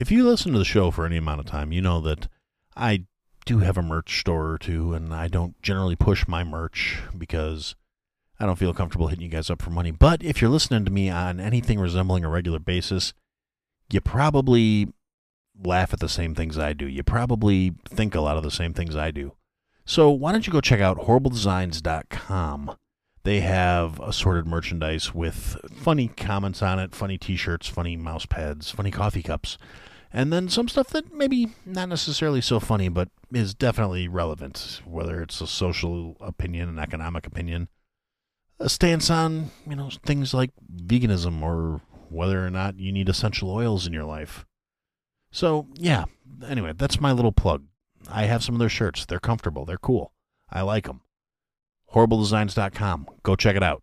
If you listen to the show for any amount of time, you know that I do have a merch store or two, and I don't generally push my merch because I don't feel comfortable hitting you guys up for money. But if you're listening to me on anything resembling a regular basis, you probably laugh at the same things I do. You probably think a lot of the same things I do. So why don't you go check out horribledesigns.com? They have assorted merchandise with funny comments on it, funny t shirts, funny mouse pads, funny coffee cups, and then some stuff that maybe not necessarily so funny, but is definitely relevant, whether it's a social opinion, an economic opinion, a stance on, you know, things like veganism or whether or not you need essential oils in your life. So, yeah, anyway, that's my little plug. I have some of their shirts. They're comfortable, they're cool. I like them. HorribleDesigns.com. Go check it out.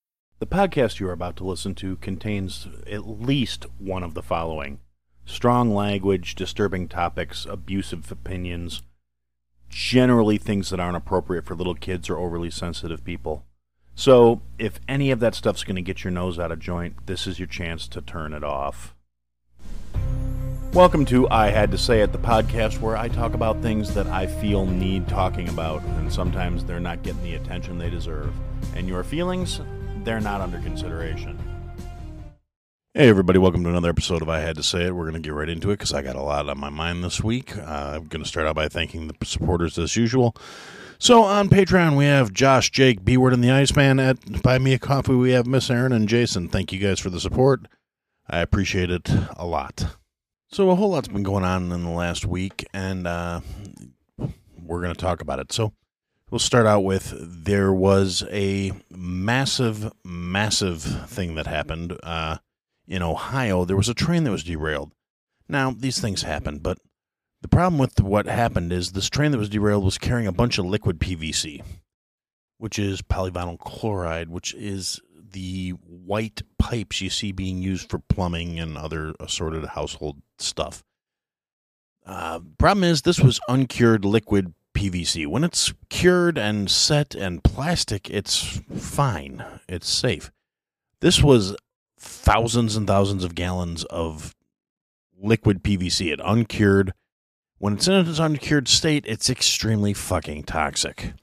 The podcast you are about to listen to contains at least one of the following strong language, disturbing topics, abusive opinions, generally things that aren't appropriate for little kids or overly sensitive people. So, if any of that stuff's going to get your nose out of joint, this is your chance to turn it off. Welcome to I Had to Say It, the podcast where I talk about things that I feel need talking about, and sometimes they're not getting the attention they deserve. And your feelings? They're not under consideration. Hey, everybody, welcome to another episode of I Had to Say It. We're going to get right into it because I got a lot on my mind this week. Uh, I'm going to start out by thanking the supporters as usual. So on Patreon, we have Josh, Jake, B Word, and the Iceman. At Buy Me a Coffee, we have Miss Aaron and Jason. Thank you guys for the support. I appreciate it a lot. So a whole lot's been going on in the last week, and uh, we're going to talk about it. So We'll start out with there was a massive, massive thing that happened uh, in Ohio. There was a train that was derailed. Now, these things happen, but the problem with what happened is this train that was derailed was carrying a bunch of liquid PVC, which is polyvinyl chloride, which is the white pipes you see being used for plumbing and other assorted household stuff. Uh, problem is, this was uncured liquid PVC. When it's cured and set and plastic, it's fine. It's safe. This was thousands and thousands of gallons of liquid PVC. It uncured. When it's in its uncured state, it's extremely fucking toxic.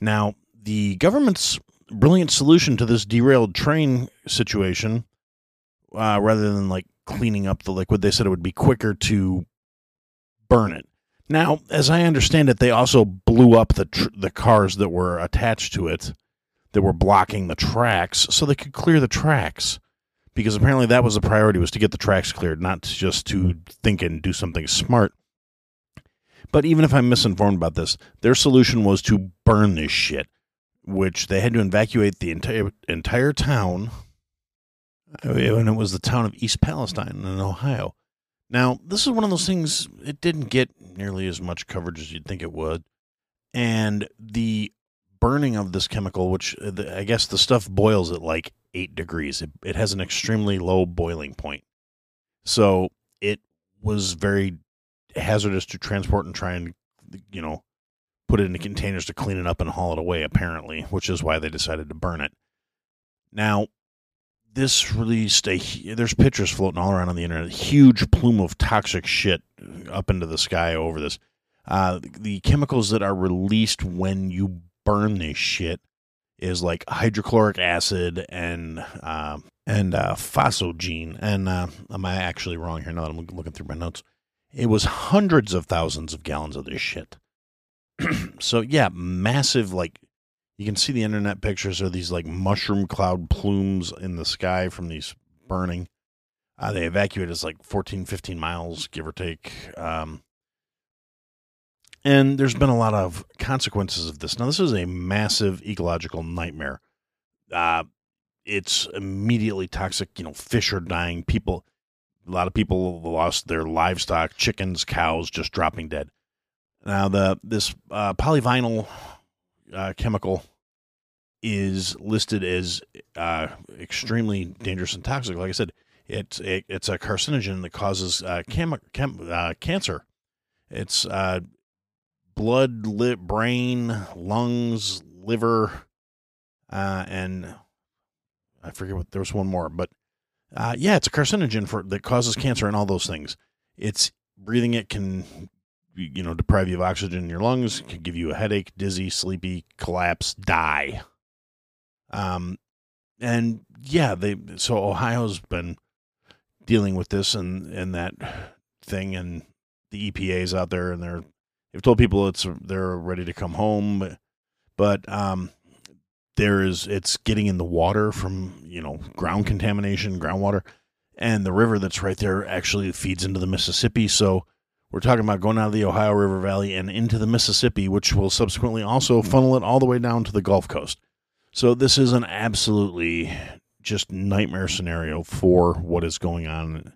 Now, the government's brilliant solution to this derailed train situation, uh, rather than like cleaning up the liquid, they said it would be quicker to burn it. Now, as I understand it, they also blew up the tr- the cars that were attached to it that were blocking the tracks so they could clear the tracks because apparently that was the priority was to get the tracks cleared, not just to think and do something smart. But even if I'm misinformed about this, their solution was to burn this shit, which they had to evacuate the entire entire town. Uh, and it was the town of East Palestine in Ohio. Now, this is one of those things, it didn't get nearly as much coverage as you'd think it would. And the burning of this chemical, which uh, I guess the stuff boils at like eight degrees, it, it has an extremely low boiling point. So it was very hazardous to transport and try and, you know, put it into containers to clean it up and haul it away, apparently, which is why they decided to burn it. Now, this released a there's pictures floating all around on the internet. Huge plume of toxic shit up into the sky over this. Uh, the chemicals that are released when you burn this shit is like hydrochloric acid and uh, and uh, phosgene. And uh, am I actually wrong here? Now that I'm looking through my notes, it was hundreds of thousands of gallons of this shit. so yeah, massive like you can see the internet pictures of these like mushroom cloud plumes in the sky from these burning. Uh, they evacuated us like 14, 15 miles, give or take. Um, and there's been a lot of consequences of this. Now, this is a massive ecological nightmare. Uh, it's immediately toxic. You know, fish are dying. People, a lot of people lost their livestock, chickens, cows, just dropping dead. Now, the this uh, polyvinyl uh, chemical is listed as uh, extremely dangerous and toxic. Like I said, it's it, it's a carcinogen that causes uh, uh, cancer. It's uh, blood, li- brain, lungs, liver, uh, and I forget what there was one more, but uh, yeah, it's a carcinogen for that causes cancer and all those things. It's breathing it can you know deprive you of oxygen in your lungs, can give you a headache, dizzy, sleepy, collapse, die. Um, and yeah, they so Ohio's been dealing with this and and that thing, and the EPA's out there, and they're they've told people it's they're ready to come home, but um, there is it's getting in the water from you know ground contamination, groundwater, and the river that's right there actually feeds into the Mississippi. So we're talking about going out of the Ohio River Valley and into the Mississippi, which will subsequently also funnel it all the way down to the Gulf Coast. So this is an absolutely just nightmare scenario for what is going on.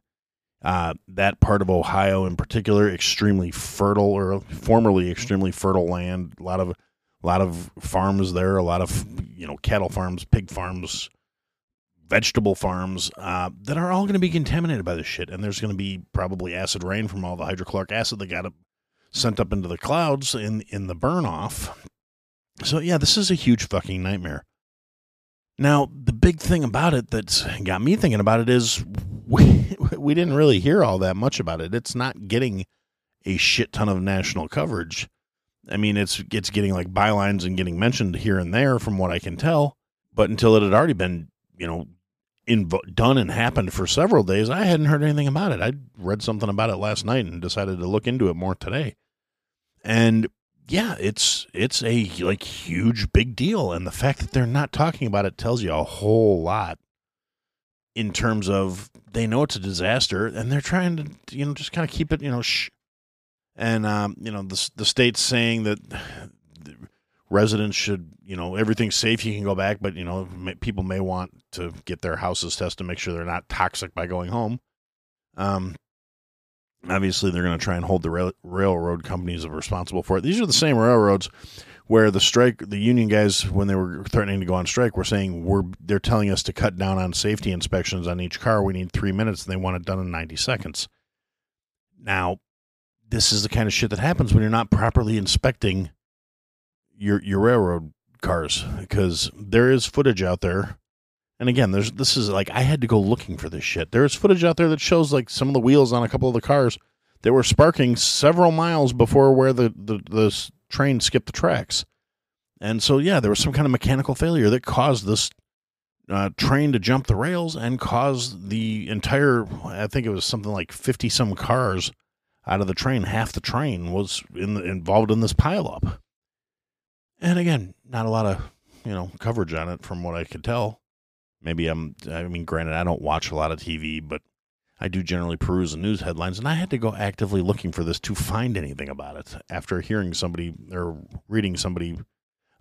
Uh, that part of Ohio, in particular, extremely fertile or formerly extremely fertile land. A lot of, a lot of farms there. A lot of you know cattle farms, pig farms, vegetable farms uh, that are all going to be contaminated by this shit. And there's going to be probably acid rain from all the hydrochloric acid that got sent up into the clouds in in the burn off. So yeah, this is a huge fucking nightmare. Now, the big thing about it that's got me thinking about it is we, we didn't really hear all that much about it. It's not getting a shit ton of national coverage. I mean, it's it's getting like bylines and getting mentioned here and there from what I can tell, but until it had already been, you know, in, done and happened for several days, I hadn't heard anything about it. I read something about it last night and decided to look into it more today. And yeah, it's it's a like huge big deal, and the fact that they're not talking about it tells you a whole lot. In terms of they know it's a disaster, and they're trying to you know just kind of keep it you know shh. And um, you know the the state's saying that residents should you know everything's safe, you can go back, but you know people may want to get their houses tested to make sure they're not toxic by going home. Um, obviously they're going to try and hold the rail- railroad companies responsible for it. These are the same railroads where the strike, the union guys, when they were threatening to go on strike, were saying we're they're telling us to cut down on safety inspections on each car. We need three minutes, and they want it done in ninety seconds. Now, this is the kind of shit that happens when you're not properly inspecting your your railroad cars because there is footage out there and again, there's this is like I had to go looking for this shit. There's footage out there that shows like some of the wheels on a couple of the cars that were sparking several miles before where the the, the train skipped the tracks. And so yeah, there was some kind of mechanical failure that caused this uh, train to jump the rails and caused the entire I think it was something like 50 some cars out of the train, half the train was in the, involved in this pileup. And again, not a lot of, you know, coverage on it from what I could tell maybe I'm, I mean, granted, I don't watch a lot of TV, but I do generally peruse the news headlines, and I had to go actively looking for this to find anything about it after hearing somebody or reading somebody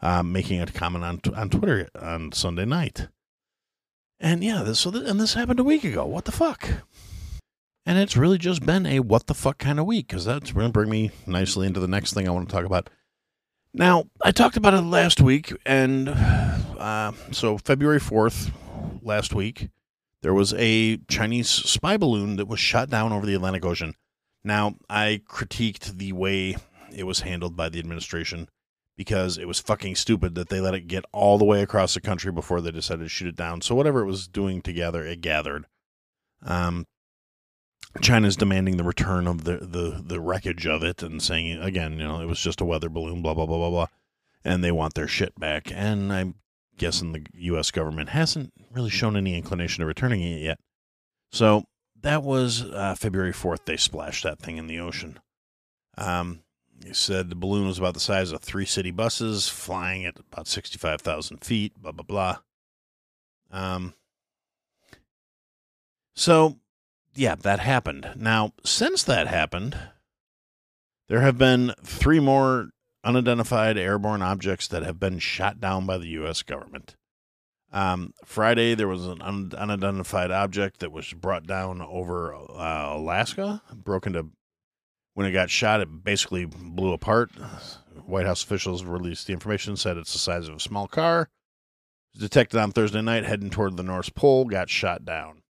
uh, making a comment on on Twitter on Sunday night. And yeah, this so th- and this happened a week ago. What the fuck? And it's really just been a what the fuck kind of week because that's going to bring me nicely into the next thing I want to talk about. Now, I talked about it last week, and uh, so February 4th, last week, there was a Chinese spy balloon that was shot down over the Atlantic Ocean. Now, I critiqued the way it was handled by the administration because it was fucking stupid that they let it get all the way across the country before they decided to shoot it down. So whatever it was doing to gather, it gathered. Um, China's demanding the return of the, the, the wreckage of it and saying again, you know, it was just a weather balloon, blah blah blah blah blah, and they want their shit back. And I'm guessing the U.S. government hasn't really shown any inclination of returning it yet. So that was uh, February 4th. They splashed that thing in the ocean. Um, he said the balloon was about the size of three city buses, flying at about 65,000 feet, blah, blah, blah. Um, so, yeah, that happened. Now, since that happened, there have been three more unidentified airborne objects that have been shot down by the U.S. government. Um, Friday, there was an un- unidentified object that was brought down over uh, Alaska, broke into. When it got shot, it basically blew apart. White House officials released the information, said it's the size of a small car. Detected on Thursday night, heading toward the North Pole, got shot down.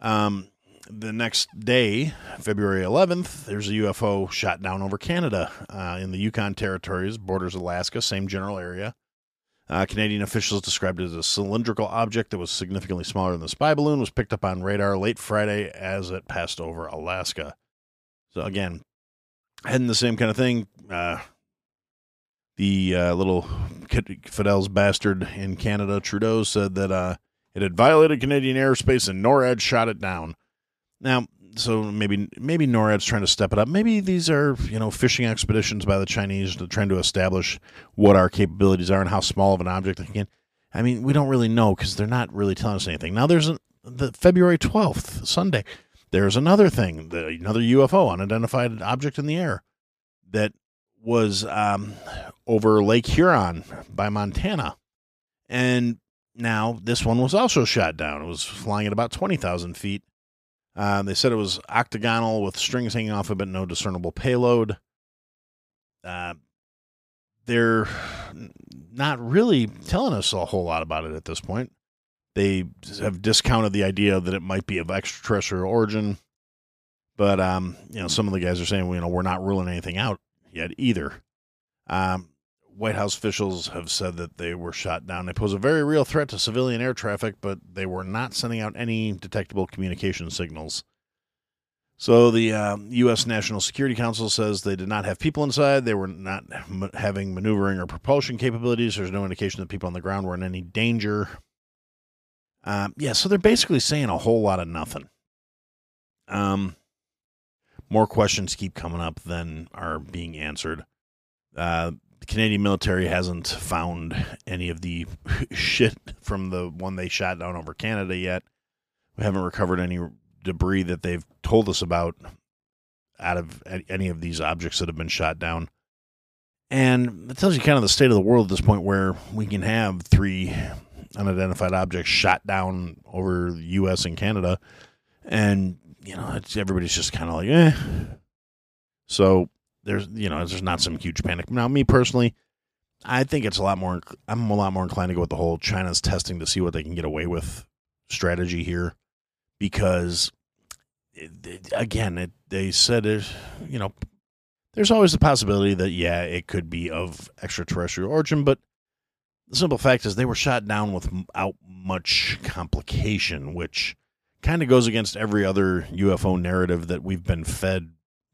Um, the next day, February 11th, there's a UFO shot down over Canada uh, in the Yukon territories, borders Alaska, same general area. Uh, Canadian officials described it as a cylindrical object that was significantly smaller than the spy balloon, was picked up on radar late Friday as it passed over Alaska. So, again, heading the same kind of thing. Uh, the uh, little Fidel's bastard in Canada, Trudeau, said that uh, it had violated Canadian airspace and NORAD shot it down. Now, so maybe maybe NORAD's trying to step it up. Maybe these are you know fishing expeditions by the Chinese trying to establish what our capabilities are and how small of an object they can. I mean, we don't really know because they're not really telling us anything. Now, there's a, the February twelfth Sunday. There's another thing, the, another UFO, unidentified object in the air, that was um, over Lake Huron by Montana, and now this one was also shot down. It was flying at about twenty thousand feet uh, they said it was octagonal with strings hanging off of it, no discernible payload. Uh, they're not really telling us a whole lot about it at this point. They have discounted the idea that it might be of extraterrestrial origin, but um, you know, some of the guys are saying, you know, we're not ruling anything out yet either. Um, White House officials have said that they were shot down. They pose a very real threat to civilian air traffic, but they were not sending out any detectable communication signals. So the uh, U.S. National Security Council says they did not have people inside. They were not m- having maneuvering or propulsion capabilities. There's no indication that people on the ground were in any danger. Um, yeah, so they're basically saying a whole lot of nothing. Um, more questions keep coming up than are being answered. Uh, the Canadian military hasn't found any of the shit from the one they shot down over Canada yet. We haven't recovered any debris that they've told us about out of any of these objects that have been shot down. And it tells you kind of the state of the world at this point where we can have three unidentified objects shot down over the U.S. and Canada. And, you know, everybody's just kind of like, eh. So there's you know there's not some huge panic. Now, me personally, I think it's a lot more. I'm a lot more inclined to go with the whole China's testing to see what they can get away with strategy here, because it, it, again, it, they said it. You know, there's always the possibility that yeah, it could be of extraterrestrial origin, but the simple fact is they were shot down without much complication, which kind of goes against every other UFO narrative that we've been fed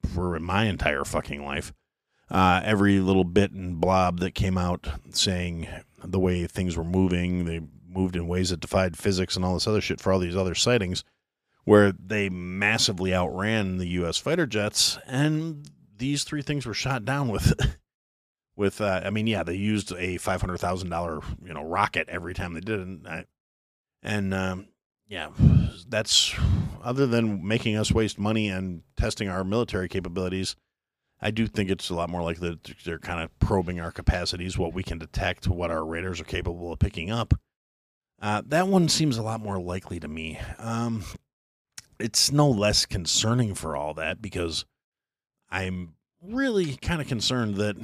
for my entire fucking life. Uh, every little bit and blob that came out saying the way things were moving, they moved in ways that defied physics and all this other shit for all these other sightings, where they massively outran the U.S. fighter jets, and these three things were shot down with. with, uh, I mean, yeah, they used a five hundred thousand dollar, you know, rocket every time they did it, and, and um, yeah, that's other than making us waste money and testing our military capabilities. I do think it's a lot more likely that they're kind of probing our capacities, what we can detect, what our radars are capable of picking up. Uh, that one seems a lot more likely to me. Um, it's no less concerning for all that because I'm really kind of concerned that,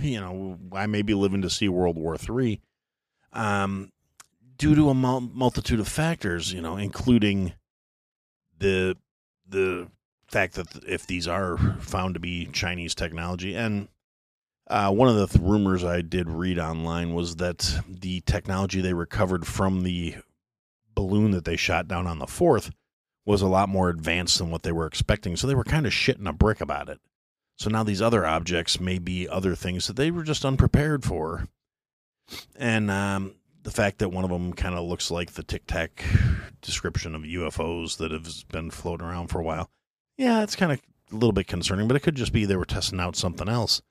you know, I may be living to see World War Three. Um, due to a multitude of factors, you know, including the the fact that if these are found to be Chinese technology, and uh, one of the th- rumors I did read online was that the technology they recovered from the balloon that they shot down on the fourth was a lot more advanced than what they were expecting. So they were kind of shitting a brick about it. So now these other objects may be other things that they were just unprepared for. And um, the fact that one of them kind of looks like the Tic Tac description of UFOs that have been floating around for a while. Yeah, it's kind of a little bit concerning, but it could just be they were testing out something else.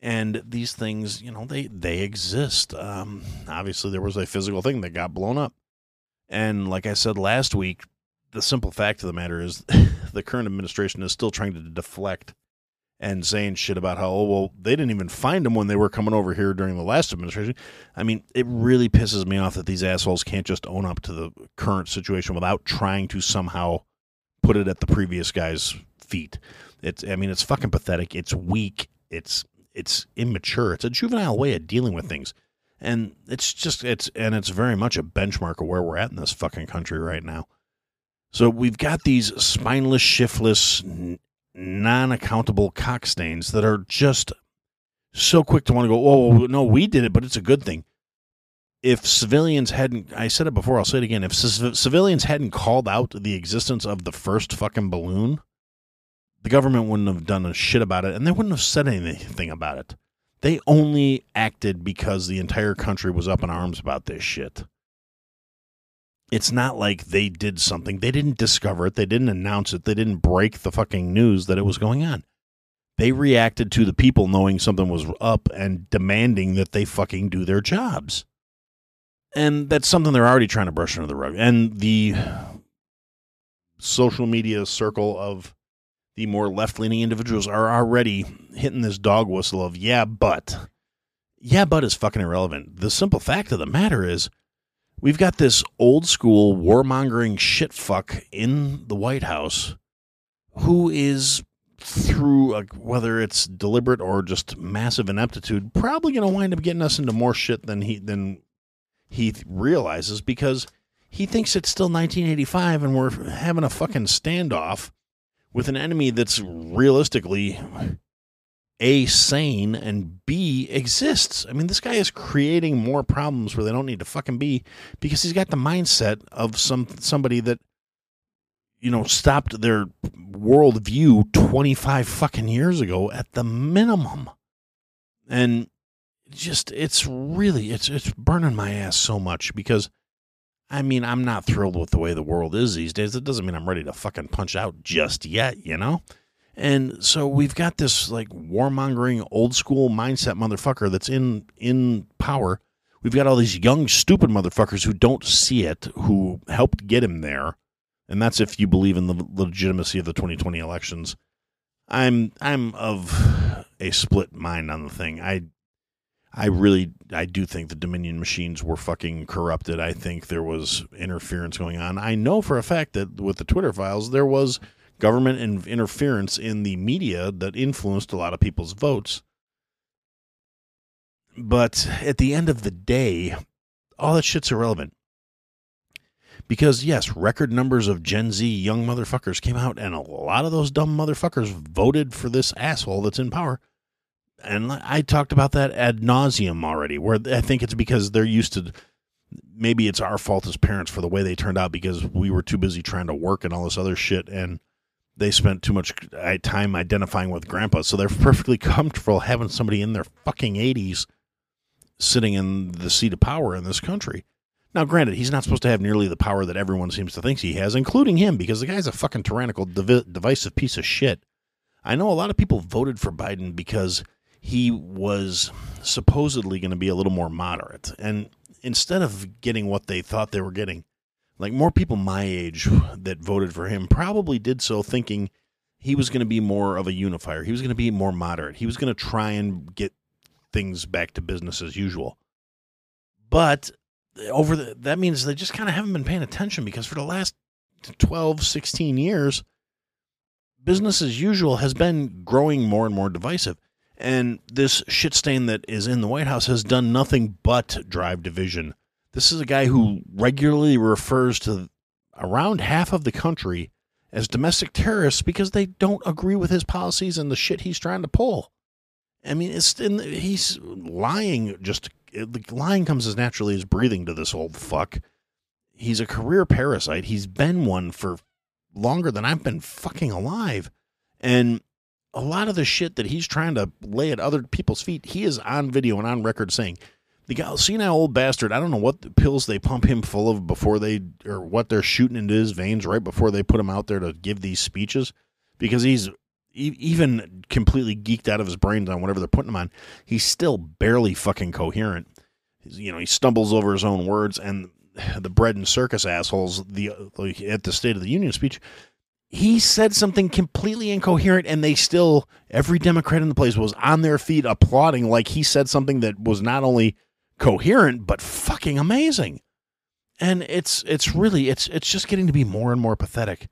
And these things, you know, they they exist. Um, obviously, there was a physical thing that got blown up, and like I said last week, the simple fact of the matter is, the current administration is still trying to deflect and saying shit about how oh well they didn't even find them when they were coming over here during the last administration. I mean, it really pisses me off that these assholes can't just own up to the current situation without trying to somehow put it at the previous guy's feet. It's I mean, it's fucking pathetic. It's weak. It's it's immature. It's a juvenile way of dealing with things. And it's just it's and it's very much a benchmark of where we're at in this fucking country right now. So we've got these spineless, shiftless, non-accountable cockstains that are just so quick to want to go, "Oh, no, we did it, but it's a good thing." If civilians hadn't, I said it before, I'll say it again. If c- civilians hadn't called out the existence of the first fucking balloon, the government wouldn't have done a shit about it, and they wouldn't have said anything about it. They only acted because the entire country was up in arms about this shit. It's not like they did something. They didn't discover it. They didn't announce it. They didn't break the fucking news that it was going on. They reacted to the people knowing something was up and demanding that they fucking do their jobs. And that's something they're already trying to brush under the rug. And the social media circle of the more left leaning individuals are already hitting this dog whistle of, yeah, but. Yeah, but is fucking irrelevant. The simple fact of the matter is, we've got this old school warmongering shit fuck in the White House who is through a, whether it's deliberate or just massive ineptitude probably going to wind up getting us into more shit than he than he realizes because he thinks it's still 1985 and we're having a fucking standoff with an enemy that's realistically a sane and b exists. I mean, this guy is creating more problems where they don't need to fucking be because he's got the mindset of some somebody that you know stopped their worldview 25 fucking years ago at the minimum. And just it's really it's it's burning my ass so much because I mean, I'm not thrilled with the way the world is these days. It doesn't mean I'm ready to fucking punch out just yet, you know? And so we've got this like warmongering old school mindset motherfucker that's in in power. We've got all these young stupid motherfuckers who don't see it, who helped get him there. And that's if you believe in the legitimacy of the 2020 elections. I'm I'm of a split mind on the thing. I I really, I do think the Dominion machines were fucking corrupted. I think there was interference going on. I know for a fact that with the Twitter files, there was government in- interference in the media that influenced a lot of people's votes. But at the end of the day, all that shit's irrelevant. Because, yes, record numbers of Gen Z young motherfuckers came out, and a lot of those dumb motherfuckers voted for this asshole that's in power and I talked about that ad nauseum already. Where I think it's because they're used to. Maybe it's our fault as parents for the way they turned out because we were too busy trying to work and all this other shit, and they spent too much uh, time identifying with grandpa. So they're perfectly comfortable having somebody in their fucking eighties sitting in the seat of power in this country. Now, granted, he's not supposed to have nearly the power that everyone seems to think he has, including him, because the guy's a fucking tyrannical, div- divisive piece of shit. I know a lot of people voted for Biden because he was supposedly going to be a little more moderate. And instead of getting what they thought they were getting, like more people my age that voted for him probably did so thinking he was going to be more of a unifier. He was going to be more moderate. He was going to try and get things back to business as usual. But eh, over the, that means they just kind of haven't been paying attention because for the last 12, 16 years, business as usual has been growing more and more divisive. And this shit stain that is in the White House has done nothing but drive division. This is a guy who regularly refers to around half of the country as domestic terrorists because they don't agree with his policies and the shit he's trying to pull. I mean, it's the, he's lying. Just the lying comes as naturally as breathing to this old fuck. He's a career parasite. He's been one for longer than I've been fucking alive, and a lot of the shit that he's trying to lay at other people's feet, he is on video and on record saying, the senile old bastard, I don't know what pills they pump him full of before they, or what they're shooting into his veins right before they put him out there to give these speeches, because he's even completely geeked out of his brains on whatever they're putting him on. He's still barely fucking coherent. You know, he stumbles over his own words, and the bread and circus assholes, the at the State of the Union speech, he said something completely incoherent and they still every democrat in the place was on their feet applauding like he said something that was not only coherent but fucking amazing. And it's it's really it's it's just getting to be more and more pathetic.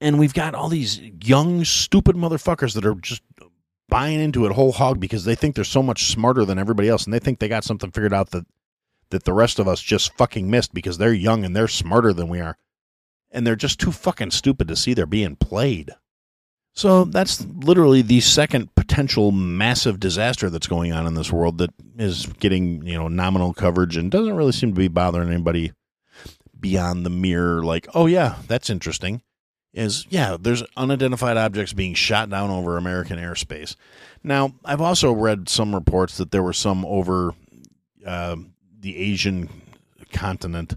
And we've got all these young stupid motherfuckers that are just buying into it whole hog because they think they're so much smarter than everybody else and they think they got something figured out that that the rest of us just fucking missed because they're young and they're smarter than we are. And they're just too fucking stupid to see they're being played. So that's literally the second potential massive disaster that's going on in this world that is getting, you know, nominal coverage and doesn't really seem to be bothering anybody beyond the mere like, oh yeah, that's interesting. Is yeah, there's unidentified objects being shot down over American airspace. Now, I've also read some reports that there were some over uh, the Asian continent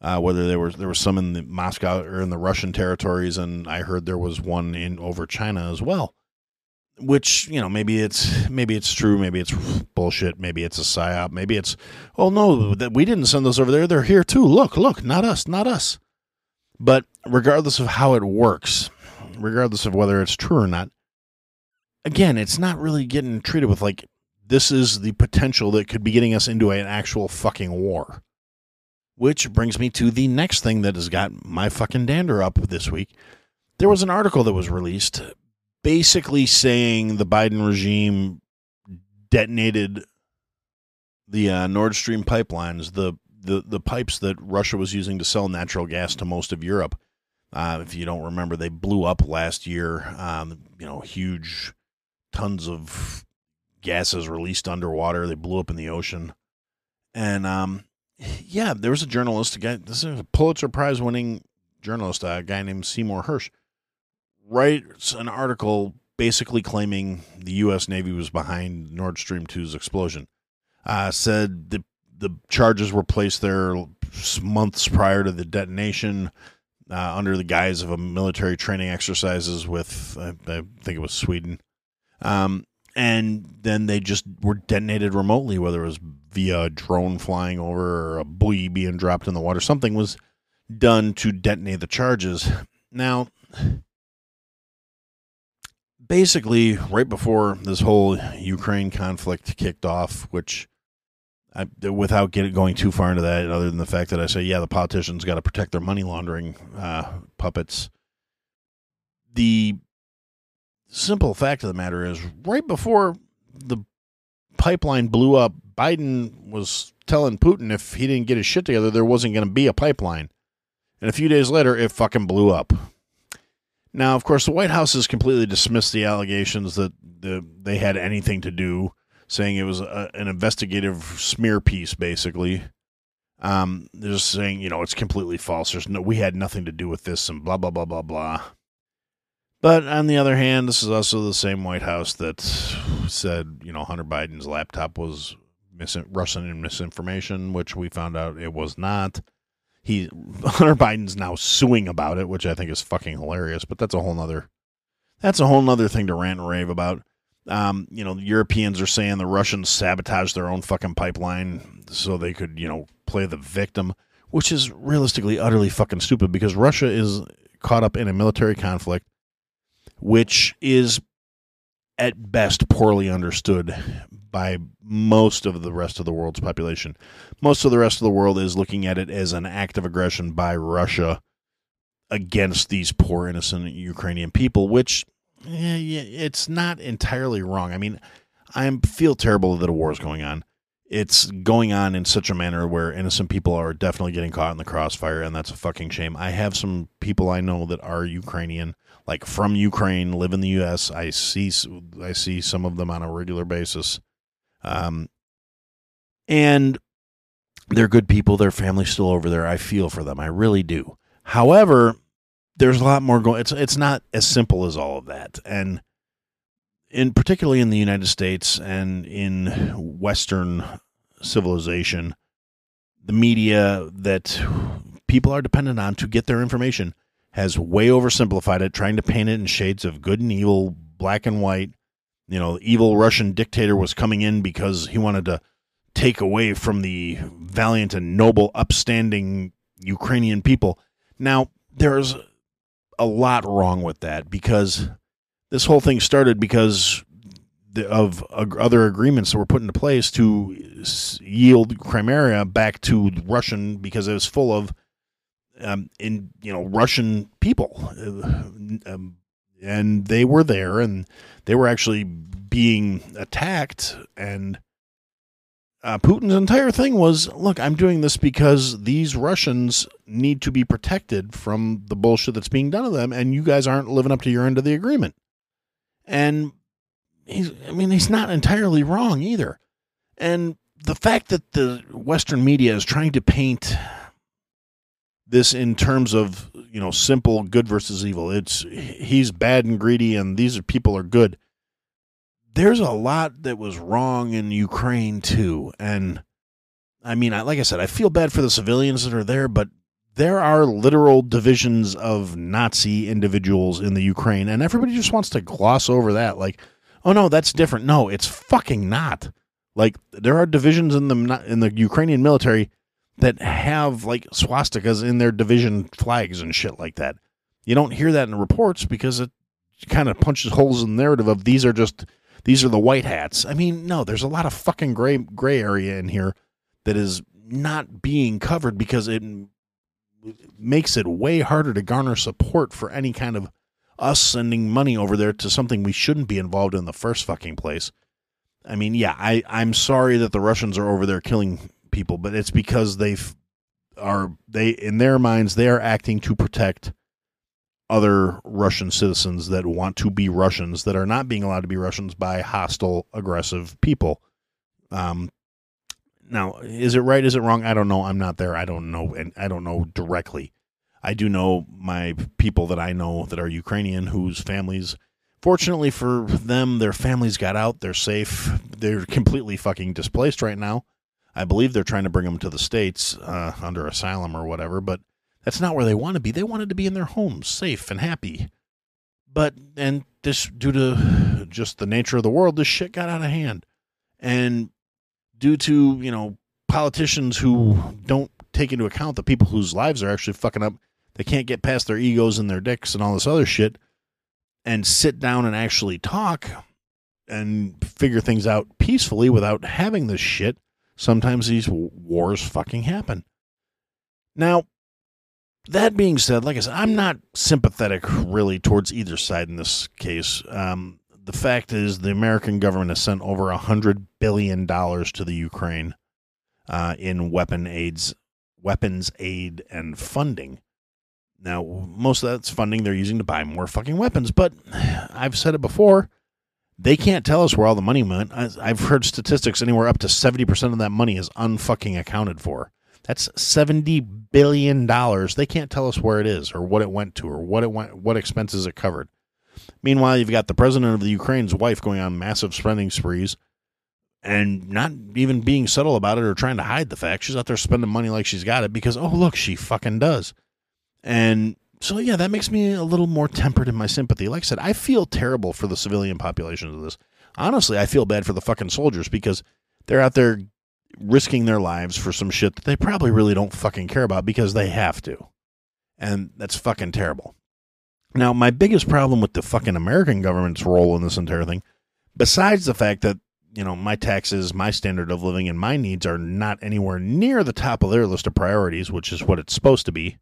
uh, whether there was there was some in the Moscow or in the Russian territories, and I heard there was one in over China as well. Which you know maybe it's maybe it's true, maybe it's bullshit, maybe it's a psyop, maybe it's oh no that we didn't send those over there, they're here too. Look, look, not us, not us. But regardless of how it works, regardless of whether it's true or not, again, it's not really getting treated with like this is the potential that could be getting us into an actual fucking war. Which brings me to the next thing that has got my fucking dander up this week. There was an article that was released basically saying the Biden regime detonated the uh, Nord Stream pipelines, the, the, the pipes that Russia was using to sell natural gas to most of Europe. Uh, if you don't remember, they blew up last year. Um, you know, huge tons of gases released underwater. They blew up in the ocean. And um, yeah, there was a journalist, a guy, this is a Pulitzer Prize winning journalist, a guy named Seymour Hersh, writes an article basically claiming the U.S. Navy was behind Nord Stream 2's explosion. Uh, said the the charges were placed there months prior to the detonation uh, under the guise of a military training exercises with, I, I think it was Sweden. Um, and then they just were detonated remotely, whether it was via a drone flying over or a buoy being dropped in the water. Something was done to detonate the charges. Now, basically, right before this whole Ukraine conflict kicked off, which I, without getting going too far into that, other than the fact that I say, yeah, the politicians got to protect their money laundering uh, puppets. The simple fact of the matter is, right before the pipeline blew up, Biden was telling Putin if he didn't get his shit together, there wasn't going to be a pipeline. And a few days later, it fucking blew up. Now, of course, the White House has completely dismissed the allegations that the, they had anything to do, saying it was a, an investigative smear piece, basically. Um, they're just saying, you know, it's completely false. There's no, we had nothing to do with this, and blah blah blah blah blah. But on the other hand, this is also the same White House that said, you know, Hunter Biden's laptop was mis- Russian misinformation, which we found out it was not. He Hunter Biden's now suing about it, which I think is fucking hilarious. But that's a whole nother that's a whole nother thing to rant and rave about. Um, you know, Europeans are saying the Russians sabotaged their own fucking pipeline so they could, you know, play the victim, which is realistically utterly fucking stupid because Russia is caught up in a military conflict which is at best poorly understood by most of the rest of the world's population. Most of the rest of the world is looking at it as an act of aggression by Russia against these poor innocent Ukrainian people, which eh, it's not entirely wrong. I mean, I feel terrible that a war is going on. It's going on in such a manner where innocent people are definitely getting caught in the crossfire, and that's a fucking shame. I have some people I know that are Ukrainian like from Ukraine, live in the U.S. I see I see some of them on a regular basis, um, and they're good people. Their family's still over there. I feel for them. I really do. However, there's a lot more going. It's it's not as simple as all of that, and in particularly in the United States and in Western civilization, the media that people are dependent on to get their information has way oversimplified it, trying to paint it in shades of good and evil, black and white. You know, evil Russian dictator was coming in because he wanted to take away from the valiant and noble, upstanding Ukrainian people. Now, there's a lot wrong with that because this whole thing started because of other agreements that were put into place to yield Crimea back to Russian because it was full of um, in you know Russian people, uh, um, and they were there, and they were actually being attacked, and uh, Putin's entire thing was, look, I'm doing this because these Russians need to be protected from the bullshit that's being done to them, and you guys aren't living up to your end of the agreement. And he's, I mean, he's not entirely wrong either. And the fact that the Western media is trying to paint this in terms of you know simple good versus evil, it's he's bad and greedy, and these are people are good. There's a lot that was wrong in Ukraine too, and I mean, like I said, I feel bad for the civilians that are there, but there are literal divisions of Nazi individuals in the Ukraine, and everybody just wants to gloss over that. Like, oh no, that's different. No, it's fucking not. Like, there are divisions in the in the Ukrainian military that have like swastikas in their division flags and shit like that. You don't hear that in reports because it kind of punches holes in the narrative of these are just these are the white hats. I mean, no, there's a lot of fucking gray gray area in here that is not being covered because it makes it way harder to garner support for any kind of us sending money over there to something we shouldn't be involved in, the first fucking place. I mean, yeah, I, I'm sorry that the Russians are over there killing people, but it's because they've are they in their minds they are acting to protect other Russian citizens that want to be Russians that are not being allowed to be Russians by hostile, aggressive people. Um, now, is it right? Is it wrong? I don't know. I'm not there. I don't know, and I don't know directly. I do know my people that I know that are Ukrainian whose families, fortunately for them, their families got out. They're safe. They're completely fucking displaced right now. I believe they're trying to bring them to the states uh, under asylum or whatever, but that's not where they want to be. They wanted to be in their homes, safe and happy. But and this due to just the nature of the world, this shit got out of hand. And due to, you know, politicians who don't take into account the people whose lives are actually fucking up, they can't get past their egos and their dicks and all this other shit and sit down and actually talk and figure things out peacefully without having this shit. Sometimes these wars fucking happen. Now, that being said, like I said, I'm not sympathetic really towards either side in this case. Um, the fact is, the American government has sent over a hundred billion dollars to the Ukraine uh, in weapon aids, weapons aid, and funding. Now, most of that's funding they're using to buy more fucking weapons. But I've said it before, they can't tell us where all the money went. I've heard statistics anywhere up to seventy percent of that money is unfucking accounted for. That's seventy billion dollars. They can't tell us where it is or what it went to or what it went, what expenses it covered. Meanwhile, you've got the president of the Ukraine's wife going on massive spending sprees and not even being subtle about it or trying to hide the fact. She's out there spending money like she's got it because oh look, she fucking does. And so yeah, that makes me a little more tempered in my sympathy. Like I said, I feel terrible for the civilian populations of this. Honestly, I feel bad for the fucking soldiers because they're out there risking their lives for some shit that they probably really don't fucking care about because they have to. And that's fucking terrible. Now, my biggest problem with the fucking American government's role in this entire thing, besides the fact that, you know, my taxes, my standard of living, and my needs are not anywhere near the top of their list of priorities, which is what it's supposed to be,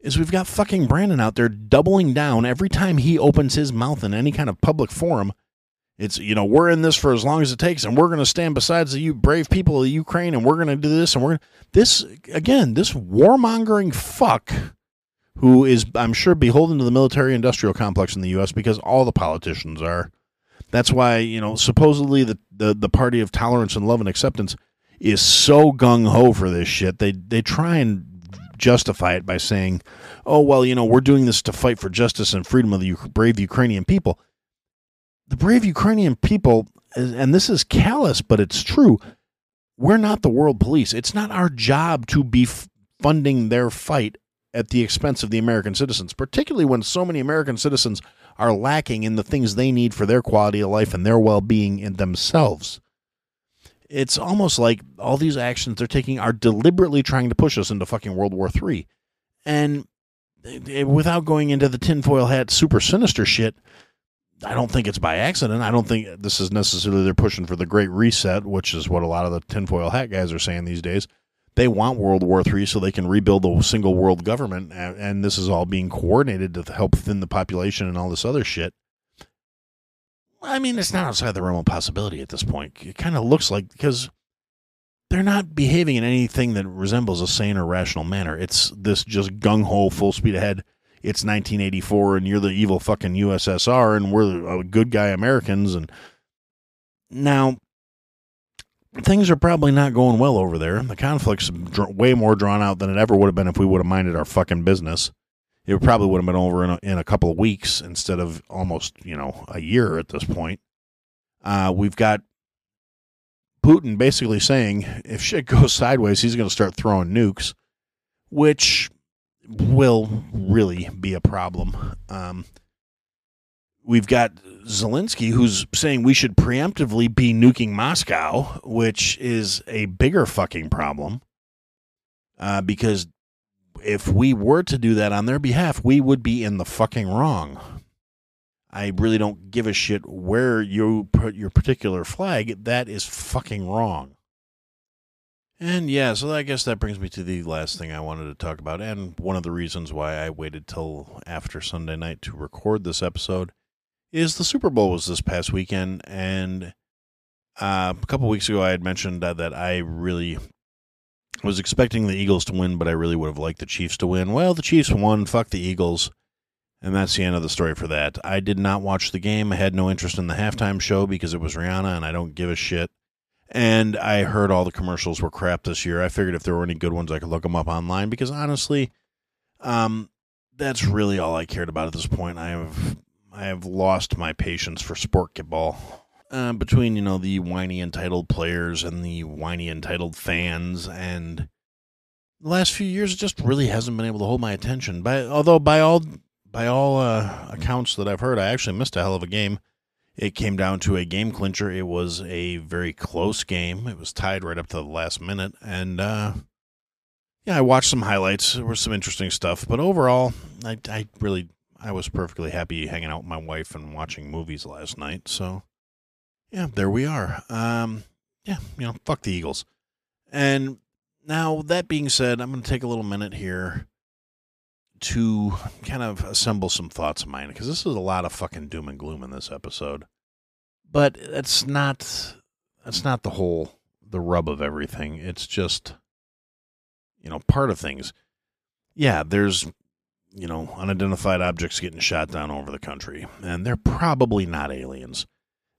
is we've got fucking Brandon out there doubling down every time he opens his mouth in any kind of public forum it's you know we're in this for as long as it takes, and we're going to stand beside the you brave people of Ukraine, and we're going to do this, and we're going to. this again. This warmongering fuck, who is I'm sure beholden to the military-industrial complex in the U.S. because all the politicians are. That's why you know supposedly the the, the party of tolerance and love and acceptance is so gung ho for this shit. They they try and justify it by saying, "Oh well, you know we're doing this to fight for justice and freedom of the brave Ukrainian people." the brave Ukrainian people, and this is callous, but it's true. We're not the world police. It's not our job to be funding their fight at the expense of the American citizens, particularly when so many American citizens are lacking in the things they need for their quality of life and their well being in themselves. It's almost like all these actions they're taking are deliberately trying to push us into fucking World War III. And eh, without going into the tinfoil hat super sinister shit, I don't think it's by accident. I don't think this is necessarily they're pushing for the Great Reset, which is what a lot of the tinfoil hat guys are saying these days. They want World War III so they can rebuild a single world government, and this is all being coordinated to help thin the population and all this other shit. I mean, it's not outside the realm of possibility at this point. It kind of looks like because they're not behaving in anything that resembles a sane or rational manner. It's this just gung ho, full speed ahead. It's 1984, and you're the evil fucking USSR, and we're the uh, good guy Americans. And now things are probably not going well over there. The conflict's way more drawn out than it ever would have been if we would have minded our fucking business. It probably would have been over in a, in a couple of weeks instead of almost, you know, a year at this point. Uh, we've got Putin basically saying if shit goes sideways, he's going to start throwing nukes, which will really be a problem. Um, we've got Zelensky who's saying we should preemptively be nuking Moscow, which is a bigger fucking problem. Uh, because if we were to do that on their behalf, we would be in the fucking wrong. I really don't give a shit where you put your particular flag. That is fucking wrong. And yeah, so I guess that brings me to the last thing I wanted to talk about, and one of the reasons why I waited till after Sunday night to record this episode is the Super Bowl was this past weekend, and uh, a couple weeks ago I had mentioned that I really was expecting the Eagles to win, but I really would have liked the Chiefs to win. Well, the Chiefs won. Fuck the Eagles. And that's the end of the story for that. I did not watch the game. I had no interest in the halftime show because it was Rihanna and I don't give a shit. And I heard all the commercials were crap this year. I figured if there were any good ones, I could look them up online because honestly, um, that's really all I cared about at this point. I have I have lost my patience for sportball. Uh, between you know the whiny entitled players and the whiny entitled fans, and the last few years, it just really hasn't been able to hold my attention. By although by all by all uh, accounts that I've heard, I actually missed a hell of a game. It came down to a game clincher. It was a very close game. It was tied right up to the last minute. And uh, yeah, I watched some highlights. There was some interesting stuff. But overall, I, I really I was perfectly happy hanging out with my wife and watching movies last night. So yeah, there we are. Um, yeah, you know, fuck the Eagles. And now that being said, I'm going to take a little minute here to kind of assemble some thoughts of mine because this is a lot of fucking doom and gloom in this episode. But it's not that's not the whole the rub of everything. It's just you know, part of things. Yeah, there's you know, unidentified objects getting shot down over the country, and they're probably not aliens.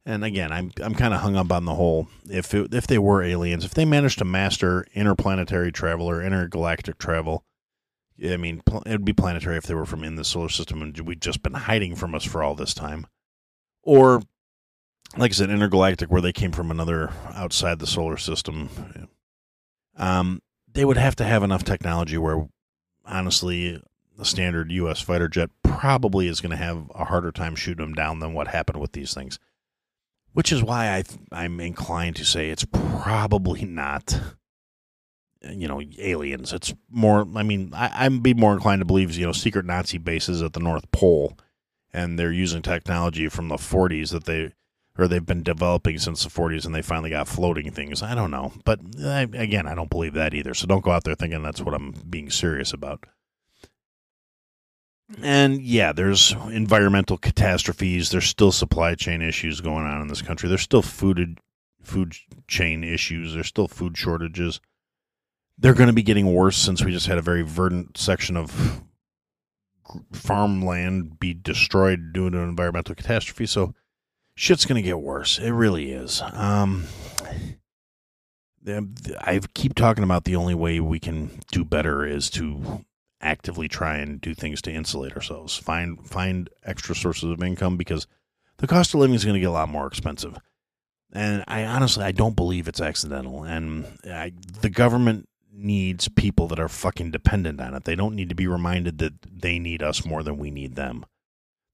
And again, I'm I'm kind of hung up on the whole if it, if they were aliens, if they managed to master interplanetary travel or intergalactic travel, I mean, it'd be planetary if they were from in the solar system and we'd just been hiding from us for all this time. Or, like I said, intergalactic, where they came from another outside the solar system. Um, they would have to have enough technology where, honestly, the standard U.S. fighter jet probably is going to have a harder time shooting them down than what happened with these things. Which is why I I'm inclined to say it's probably not you know aliens. It's more. I mean, I, I'd be more inclined to believe you know secret Nazi bases at the North Pole, and they're using technology from the 40s that they or they've been developing since the 40s, and they finally got floating things. I don't know, but I, again, I don't believe that either. So don't go out there thinking that's what I'm being serious about. And yeah, there's environmental catastrophes. There's still supply chain issues going on in this country. There's still food food chain issues. There's still food shortages they're going to be getting worse since we just had a very verdant section of farmland be destroyed due to an environmental catastrophe. So shit's going to get worse. It really is. Um, I keep talking about the only way we can do better is to actively try and do things to insulate ourselves. Find find extra sources of income because the cost of living is going to get a lot more expensive. And I honestly I don't believe it's accidental. And I, the government needs people that are fucking dependent on it. They don't need to be reminded that they need us more than we need them.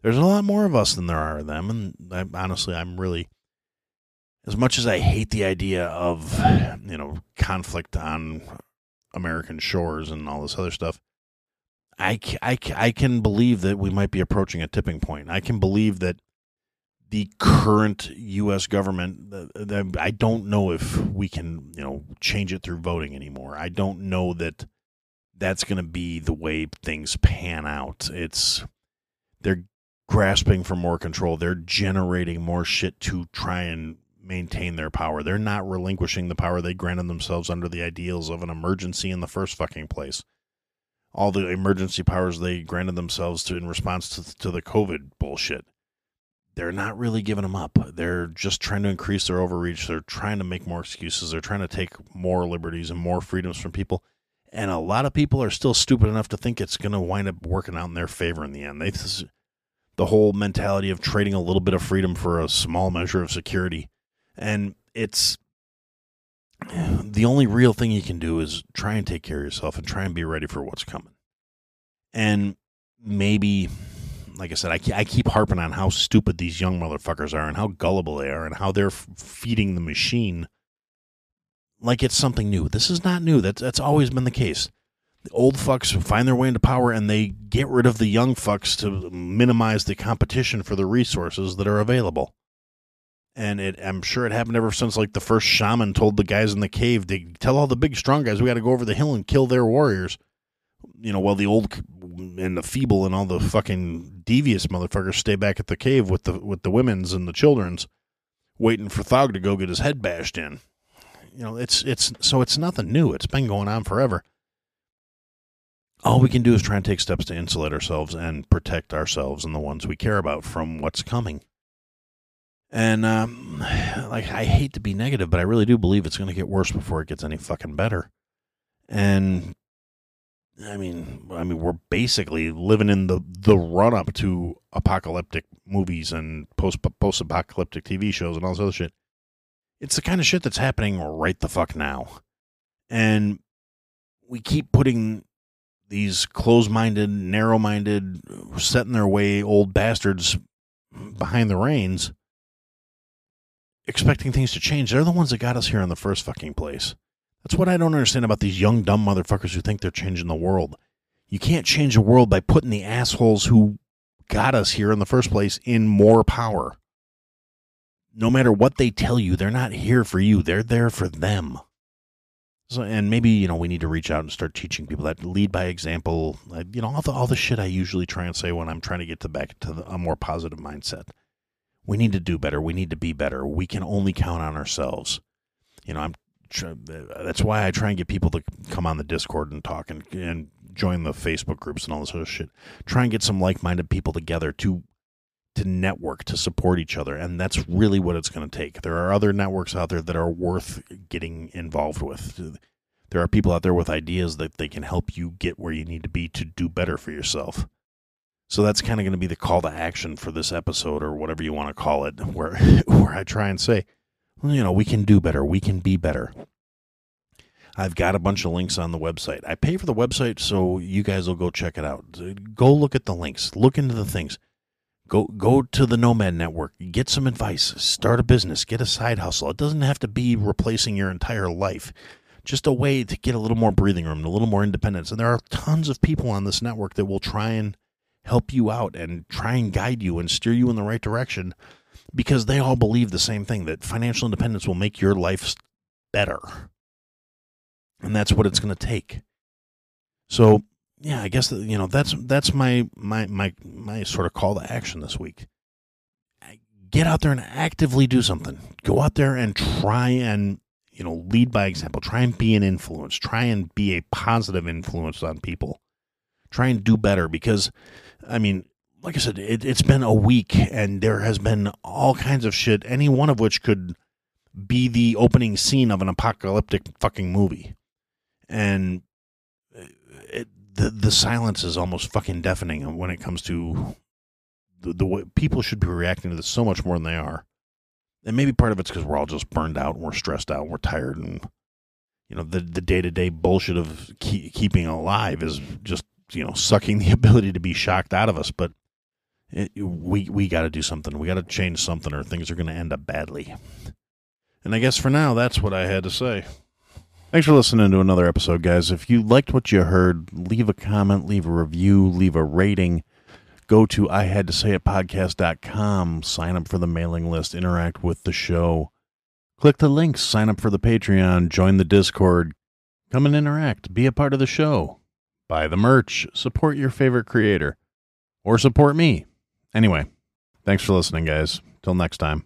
There's a lot more of us than there are of them, and I, honestly, I'm really, as much as I hate the idea of, you know, conflict on American shores and all this other stuff, I, I, I can believe that we might be approaching a tipping point. I can believe that the current U.S. government, I don't know if we can, you know, change it through voting anymore. I don't know that that's going to be the way things pan out. It's they're grasping for more control. They're generating more shit to try and maintain their power. They're not relinquishing the power they granted themselves under the ideals of an emergency in the first fucking place. All the emergency powers they granted themselves to in response to, to the COVID bullshit. They're not really giving them up. They're just trying to increase their overreach. They're trying to make more excuses. They're trying to take more liberties and more freedoms from people. And a lot of people are still stupid enough to think it's going to wind up working out in their favor in the end. They, the whole mentality of trading a little bit of freedom for a small measure of security and it's the only real thing you can do is try and take care of yourself and try and be ready for what's coming. And maybe, like I said, I, I keep harping on how stupid these young motherfuckers are and how gullible they are and how they're feeding the machine like it's something new. This is not new. That's that's always been the case. The old fucks find their way into power and they get rid of the young fucks to minimize the competition for the resources that are available and it I'm sure it happened ever since like the first shaman told the guys in the cave to tell all the big strong guys we got to go over the hill and kill their warriors. You know, while the old and the feeble and all the fucking devious motherfuckers stay back at the cave with the with the women's and the children's, waiting for Thog to go get his head bashed in. You know, it's it's so it's nothing new. It's been going on forever. All we can do is try and take steps to insulate ourselves and protect ourselves and the ones we care about from what's coming. And um, like, I hate to be negative, but I really do believe it's going to get worse before it gets any fucking better. And I mean, I mean, we're basically living in the the run up to apocalyptic movies and post post apocalyptic TV shows and all this other shit. It's the kind of shit that's happening right the fuck now, and we keep putting these close minded, narrow minded, set in their way old bastards behind the reins expecting things to change. They're the ones that got us here in the first fucking place. That's what I don't understand about these young, dumb motherfuckers who think they're changing the world. You can't change the world by putting the assholes who got us here in the first place in more power. No matter what they tell you, they're not here for you. They're there for them. So, and maybe you know we need to reach out and start teaching people that lead by example. You know all the all the shit I usually try and say when I'm trying to get to back to the, a more positive mindset we need to do better. We need to be better. We can only count on ourselves. You know, I'm that's why I try and get people to come on the Discord and talk and, and join the Facebook groups and all this other shit. Try and get some like-minded people together to to network to support each other, and that's really what it's going to take. There are other networks out there that are worth getting involved with. There are people out there with ideas that they can help you get where you need to be to do better for yourself. So that's kind of going to be the call to action for this episode or whatever you want to call it, where where I try and say, you know, we can do better, we can be better. I've got a bunch of links on the website. I pay for the website so you guys will go check it out. Go look at the links, look into the things. Go go to the Nomad Network, get some advice, start a business, get a side hustle. It doesn't have to be replacing your entire life. Just a way to get a little more breathing room, a little more independence. And there are tons of people on this network that will try and help you out and try and guide you and steer you in the right direction because they all believe the same thing that financial independence will make your life better. And that's what it's going to take. So, yeah, I guess you know that's that's my my my my sort of call to action this week. Get out there and actively do something. Go out there and try and you know lead by example. Try and be an influence. Try and be a positive influence on people. Try and do better because I mean, like I said, it, has been a week and there has been all kinds of shit, any one of which could be the opening scene of an apocalyptic fucking movie. And it, the the silence is almost fucking deafening when it comes to the, the way people should be reacting to this so much more than they are. And maybe part of it's because we're all just burned out and we're stressed out and we're tired and you know the the day to day bullshit of keep, keeping alive is just you know sucking the ability to be shocked out of us. But it, we we got to do something. We got to change something, or things are going to end up badly. And I guess for now, that's what I had to say. Thanks for listening to another episode, guys. If you liked what you heard, leave a comment, leave a review, leave a rating. Go to I had to say it podcast.com, sign up for the mailing list, interact with the show. Click the links, sign up for the Patreon, join the Discord, come and interact, be a part of the show. Buy the merch, support your favorite creator, or support me. Anyway, thanks for listening, guys. Till next time.